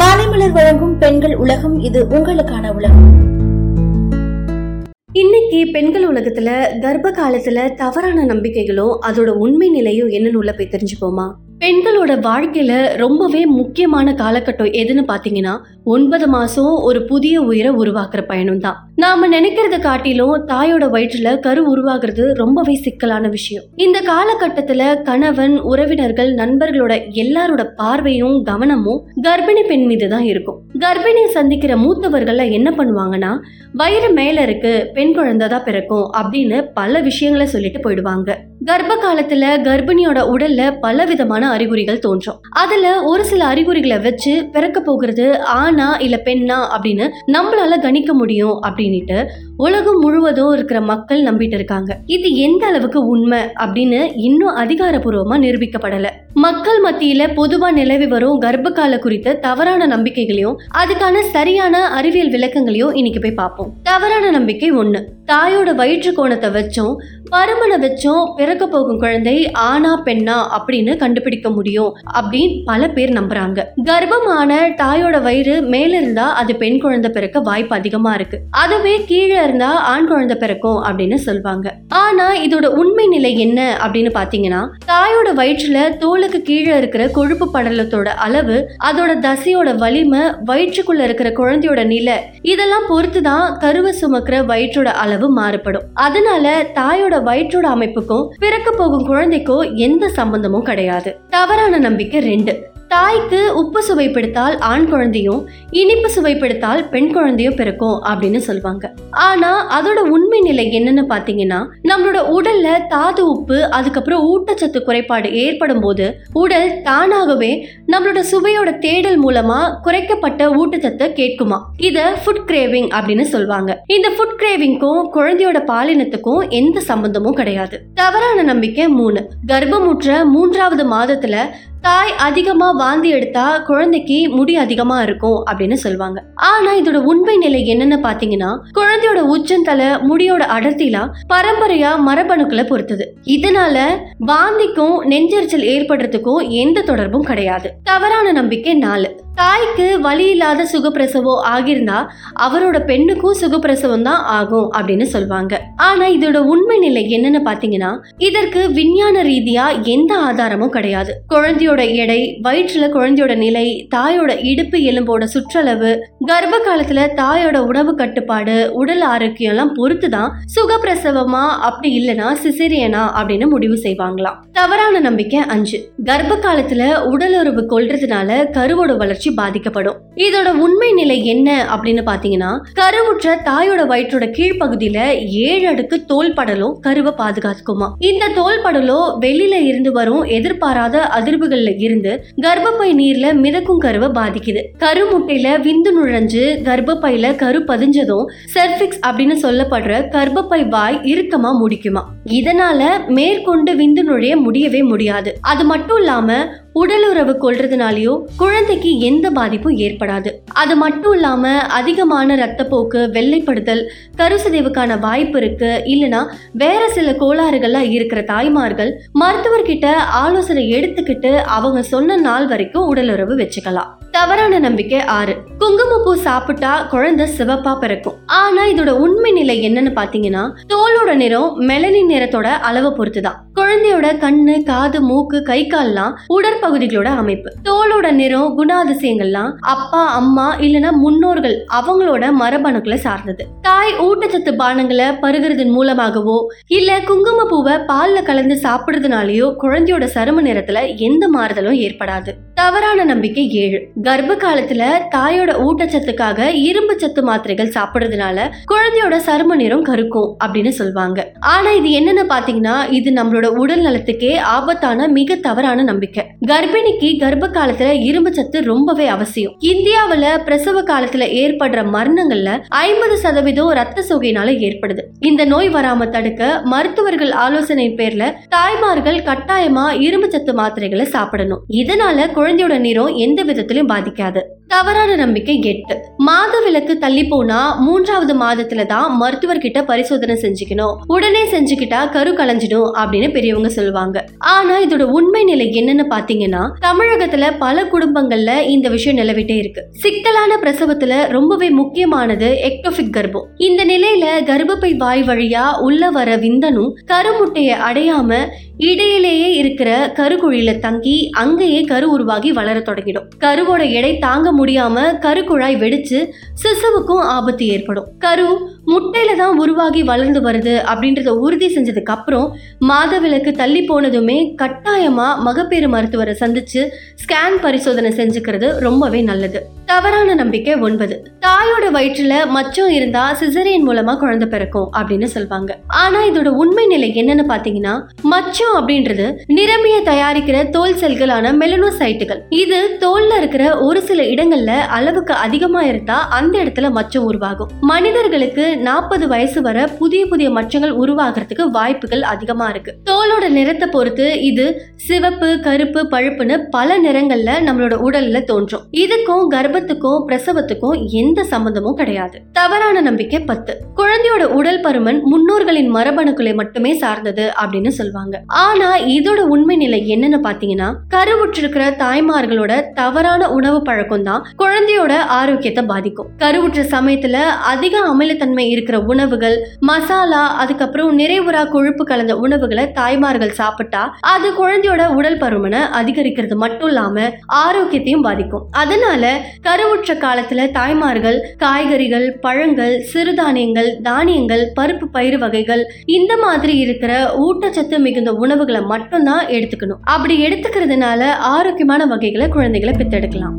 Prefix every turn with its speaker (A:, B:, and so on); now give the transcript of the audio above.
A: மாலைமலர் வழங்கும் பெண்கள் உலகம் இது உங்களுக்கான உலகம்.
B: இன்னைக்கு பெண்கள் உலகத்துல கர்ப்ப காலத்துல தவறான நம்பிக்கைகளும் அதோட உண்மை நிலையும் என்னன்னு உள்ள போய் தெரிஞ்சுப்போமா? பெண்களோட வாழ்க்கையில ரொம்பவே முக்கியமான காலகட்டம் எதுன்னு பாத்தீங்கன்னா ஒன்பது மாசம் ஒரு புதிய உயிரை உருவாக்குற பயணம் தான். நாம நினைக்கிறத காட்டிலும் தாயோட வயிற்றுல கரு உருவாகிறது ரொம்பவே சிக்கலான விஷயம். இந்த காலகட்டத்துல கணவன் உறவினர்கள் நண்பர்களோட எல்லாரோட பார்வையும் கவனமும் கர்ப்பிணி பெண் மீது தான் இருக்கும். கர்ப்பிணியை சந்திக்கிற மூத்தவர்கள்ல என்ன பண்ணுவாங்கன்னா வயிறு மேல இருக்கு பெண் குழந்தை தான் பிறக்கும் அப்படின்னு பல விஷயங்களை சொல்லிட்டு போயிடுவாங்க. கர்ப்ப காலத்துல கர்ப்பிணியோட உடல்ல பல விதமான அறிகுறிகள் தோன்றும். அதுல ஒரு சில அறிகுறிகளை வச்சு பிறக்க போகிறது ஆணா இல்ல பெண்ணா அப்படின்னு நம்மளால கணிக்க முடியும் அப்படின்ட்டு உலகம் முழுவதும் இருக்கிற மக்கள் நம்பிட்டு இருக்காங்க. இது எந்த அளவுக்கு உண்மை அப்படின்னு இன்னும் அதிகாரப்பூர்வமா நிரூபிக்கப்படலை. மக்கள் மத்தியில பொதுவா நிலவி வரும் கர்ப்ப கால குறித்த தவறான நம்பிக்கைகளையும் அதுக்கான சரியான அறிவியல் விளக்கங்களையும் இன்னைக்கு போய் பார்ப்போம். தவறான நம்பிக்கை ஒண்ணு. தாயோட வயிற்று கோணத்தை வச்சும் பருமனை வச்சும் பிறக்க போகும் குழந்தை ஆனா பெண்ணா அப்படின்னு கண்டுபிடிக்க முடியும் அப்படின்னு பல பேர் நம்புறாங்க. கர்ப்பமான தாயோட வயிறு மேல இருந்தா அது பெண் குழந்தை பிறக்க வாய்ப்பு அதிகமா இருக்கு. அதுவே கீழே இருந்தா ஆண் குழந்தை பிறக்கும் அப்படின்னு சொல்வாங்க. ஆனா இதோட உண்மை நிலை என்ன அப்படின்னு பாத்தீங்கன்னா தாயோட வயிற்றுல உடலுக்கு கீழே இருக்கிற கொழுப்பு படலத்தோட அளவு அதோட தசையோட வலிமை வயிற்றுக்குள்ள இருக்கிற குழந்தையோட நிலை இதெல்லாம் பொறுத்து தான் கருவை சுமக்கிற வயிற்றோட அளவு மாறுபடும். அதனால தாயோட வயிற்றோட அமைப்புக்கும் பிறக்க போகும் குழந்தைக்கும் எந்த சம்பந்தமும் கிடையாது. தவறான நம்பிக்கை ரெண்டு. தாய்க்கு உப்பு சுவைப்படுத்தால் ஆண் குழந்தையும் இனிப்பு சுவைப்படுத்தால் பெண் குழந்தையும் பிறக்கும் அப்படின்னு சொல்லுவாங்க. ஆனா அதோட உண்மை நிலை என்னன்னு பாத்தீங்கன்னா நம்மளோட உடல்ல தாது உப்பு அதுக்கப்புறம் ஊட்டச்சத்து குறைபாடு ஏற்படும் போது உடல் தானாகவே நம்மளோட சுவையோட தேடல் மூலமா குறைக்கப்பட்ட ஊட்டச்சத்தை கேட்குமா. இத ஃபுட் கிரேவிங் அப்படின்னு சொல்லுவாங்க. இந்த ஃபுட் கிரேவிங்க்கும் குழந்தையோட பாலினத்துக்கும் எந்த சம்பந்தமும் கிடையாது. தவறான நம்பிக்கை மூணு. கர்ப்பமுற்ற மூன்றாவது மாதத்துல தாய் அதிகமாக வாந்தி எடுத்தா குழந்தைக்கு முடி அதிகமாக இருக்கும் அப்படின்னு சொல்லுவாங்க. ஆனால் இதோட உண்மை நிலை என்னன்னு பார்த்தீங்கன்னா குழந்தையோட உச்சந்தலை முடியோட அடர்த்திலாம் பரம்பரையா மரபணுக்களை பொறுத்தது. இதனால வாந்திக்கும் நெஞ்செரிச்சல் ஏற்படுறதுக்கும் எந்த தொடர்பும் கிடையாது. தவறான நம்பிக்கை நாலு. தாய்க்கு வலி இல்லாத சுகப்பிரசவம் ஆகியிருந்தா அவரோட பெண்ணுக்கும் சுகப்பிரசவம் தான் ஆகும் அப்படின்னு சொல்லுவாங்க ஆனா இதோட உண்மை நிலை என்னன்னு பாத்தீங்கன்னா இதற்கு விஞ்ஞான ரீதியா எந்த ஆதாரமும் கிடையாது. குழந்தையோட எடை வயிற்றுல குழந்தையோட நிலை தாயோட இடுப்பு எலும்போட சுற்றளவு கர்ப்ப காலத்துல தாயோட உணவு கட்டுப்பாடு உடல் ஆரோக்கியம் எல்லாம் பொறுத்து தான் சுகப்பிரசவமா அப்படி இல்லைன்னா சிசேரியனா அப்படின்னு முடிவு செய்வாங்களாம். தவறான நம்பிக்கை அஞ்சு. கர்ப்ப காலத்துல உடலுறவு கொள்றதுனால கருவோட வளர்ச்சி பாதிக்கப்படும். இதோட உண்மை நிலை என்ன அப்படின்னு பாத்தீங்கன்னா கருவுற்ற தாயோட வயிற்றோட கீழ்ப்பகுதியில ஏழு அடுக்கு தோல் படலும் கருவை பாதுகாத்துக்குமா. இந்த தோல் படலும் வெளியில இருந்து வரும் எதிர்பாராத அதிர்வுகள்ல இருந்து கர்ப்பப்பை நீர்ல மிதக்கும் கருவை பாதிக்குது. கருமுட்டையில விந்து நுழை நுழைஞ்சு கர்ப்பப்பையில கரு பதிஞ்சதும் செர்ஃபிக்ஸ் அப்படின்னு சொல்லப்படுற கர்ப்பப்பை வாய் இறுக்கமா முடிக்குமா? இதனால மேற்கொண்டு விந்து நுழைய முடியவே முடியாது. அது மட்டும் இல்லாம உடலுறவு கொள்றதுனாலயோ குழந்தைக்கு எந்த பாதிப்பும் ஏற்படாது. அது மட்டும் இல்லாம அதிகமான ரத்தப்போக்கு வெள்ளைப்படுதல் கருசிதைவுக்கான வாய்ப்பு இருக்கு. இல்லனா வேற சில கோளாறுகள்லாம் இருக்கிற தாய்மார்கள் மருத்துவர்கிட்ட ஆலோசனை எடுத்துக்கிட்டு அவங்க சொன்ன நாள் வரைக்கும் உடலுறவு வச்சுக்கலாம். தவறான நம்பிக்கை ஆறு. குங்குமப்பூ சாப்பிட்டா குழந்தை சிவப்பா பிறக்கும். ஆனா இதோட உண்மை நிலை என்னன்னு பாத்தீங்கன்னா தோலோட நிறம் மெலனின் நிறத்தோட அளவை பொறுத்துதான். குழந்தையோட கண்ணு காது மூக்கு கை கால்லாம் உடற்பகுதிகளோட அமைப்பு. தோலோட நிறம் குணாதிசயங்கள்லாம் அப்பா அம்மா இல்லனா முன்னோர்கள் அவங்களோட மரபணுக்களை சார்ந்தது. தாய் ஊட்டச்சத்து பானங்களை பருகிறதன் மூலமாகவோ இல்ல குங்குமப்பூவை பால்ல கலந்து சாப்பிடுறதுனாலயோ குழந்தையோட சரும நிறத்துல எந்த மாறுதலும் ஏற்படாது. தவறான நம்பிக்கை ஏழு. கர்ப்ப காலத்துல தாயோட ஊட்டச்சத்துக்காக இரும்பு சத்து மாத்திரைகள் சாப்பிடுறதுனால குழந்தையோட சரும நிறம் கருக்கும் அப்படின்னு சொல்லுவாங்க ஆனா இது என்னன்னு பாத்தீங்கன்னா இது நம்மளோட உடல் நலத்துக்கே ஆபத்தான மிக தவறான நம்பிக்கை. கர்ப்பிணிக்கு கர்ப்ப காலத்துல இரும்பு சத்து ரொம்பவே அவசியம். இந்தியாவில பிரசவ காலத்துல ஏற்படுற மரணங்கள்ல ஐம்பது சதவீதம் ரத்த சோகையினால ஏற்படுது. இந்த நோய் வராம தடுக்க மருத்துவர்கள் ஆலோசனை பேர்ல தாய்மார்கள் கட்டாயமா இரும்பு சத்து மாத்திரைகளை சாப்பிடணும். இதனால குழந்தையோட நிறம் எந்த விதத்திலும் பாதிக்காது. தவறான நம்பிக்கை எட்டு. மாத விலக்கு தள்ளி போனா மூன்றாவது மாதத்துல தான் மருத்துவர்கிட்ட பரிசோதனை செஞ்சுக்கணும். உடனே செஞ்சுக்கிட்டா கரு கலைஞ்சிடும் அப்படின்னு பெரியவங்க சொல்லுவாங்க. ஆனா இதோட உண்மை நிலை என்னன்னு பாத்தீங்கன்னா தமிழகத்துல பல குடும்பங்கள்ல இந்த விஷயம் நிலவிட்டே இருக்கு. சிக்கலான பிரசவத்துல ரொம்பவே முக்கியமானது எக்டோபிக் கர்ப்பம். இந்த நிலையில கர்ப்பப்பை வாய் வழியா உள்ள வர விந்தனும் கருமுட்டையை அடையாம இடையிலேயே இருக்கிற கருக்குழியில தங்கி அங்கேயே கரு உருவாகி வளர தொடங்கிடும். கருவோட எடை தாங்க முடியாம கருக்குழாய் வெடிச்சு சிசுவுக்கும் ஆபத்து ஏற்படும். கரு முட்டையில தான் உருவாகி வளர்ந்து வருது அப்படின்றத உறுதி செஞ்சதுக்கு அப்புறம் மாதவிலக்கு தள்ளி போனதுமே கட்டாயமா மகப்பேறு மருத்துவரை சந்திச்சு ஸ்கேன் பரிசோதனை செஞ்சுக்கிறது ரொம்பவே நல்லது. தவறான நம்பிக்கை ஒன்பது. தாயோட வயிற்றுல மச்சம் இருந்தா சிசரியன் மூலமா குழந்தை பிறக்கும் அப்படின்னு சொல்லுவாங்க ஆனா இதோட உண்மை நிலை என்னன்னு பாத்தீங்கன்னா மச்சம் அப்படின்றது நிரம்பிய தயாரிக்கிற தோல் செல்களான மெலனோசைட்டுகள். இது தோல்ல இருக்கிற ஒரு சில இடங்கள்ல அளவுக்கு அதிகமா இருந்தா அந்த இடத்துல மச்சம் உருவாகும். மனிதர்களுக்கு நாற்பது வயசு வர புதிய புதிய மச்சங்கள் உருவாகிறதுக்கு வாய்ப்புகள் அதிகமா இருக்கு. தோலோட நிறத்தை பொறுத்து இது சிவப்பு கருப்பு பழுப்புன்னு பல நிறங்கள்ல நம்மளோட உடல்ல தோன்றும். இதுக்கும் கர்ப்பத்துக்கும் பிரசவத்துக்கும் எந்த சம்பந்தமும் கிடையாது. தவறான நம்பிக்கை பத்து. குழந்தையோட உடல் பருமன் முன்னோர்களின் மரபணுக்களை மட்டுமே சார்ந்தது அப்படின்னு சொல்லுவாங்க ஆனா இதோட உண்மை நிலை என்னன்னு பாத்தீங்கன்னா கருவுற்றிருக்கிற தாய்மார்களோட தவறான உணவு பழக்கம் தான் தான் குழந்தையோட ஆரோக்கியத்தை பாதிக்கும். கருவுற்ற சமயத்துல அதிக அமிலத்தன்மை இருக்கிற உணவுகள் மசாலா அதுக்கப்புறம் நிறைவுறா கொழுப்பு கலந்த உணவுகளை தாய்மார்கள் சாப்பிட்டா அது குழந்தையோட உடல் பருமனை அதிகரிக்கிறது மட்டும் இல்லாம ஆரோக்கியத்தையும் பாதிக்கும். அதனால கருவுற்ற காலத்துல தாய்மார்கள் காய்கறிகள் பழங்கள் சிறுதானியங்கள் தானியங்கள் பருப்பு பயிறு வகைகள் இந்த மாதிரி இருக்கிற ஊட்டச்சத்து மிகுந்த உணவுகளை மட்டும்தான் எடுத்துக்கணும். அப்படி எடுத்துக்கிறதுனால ஆரோக்கியமான வகைகளை குழந்தைகளை பித்தெடுக்கலாம்.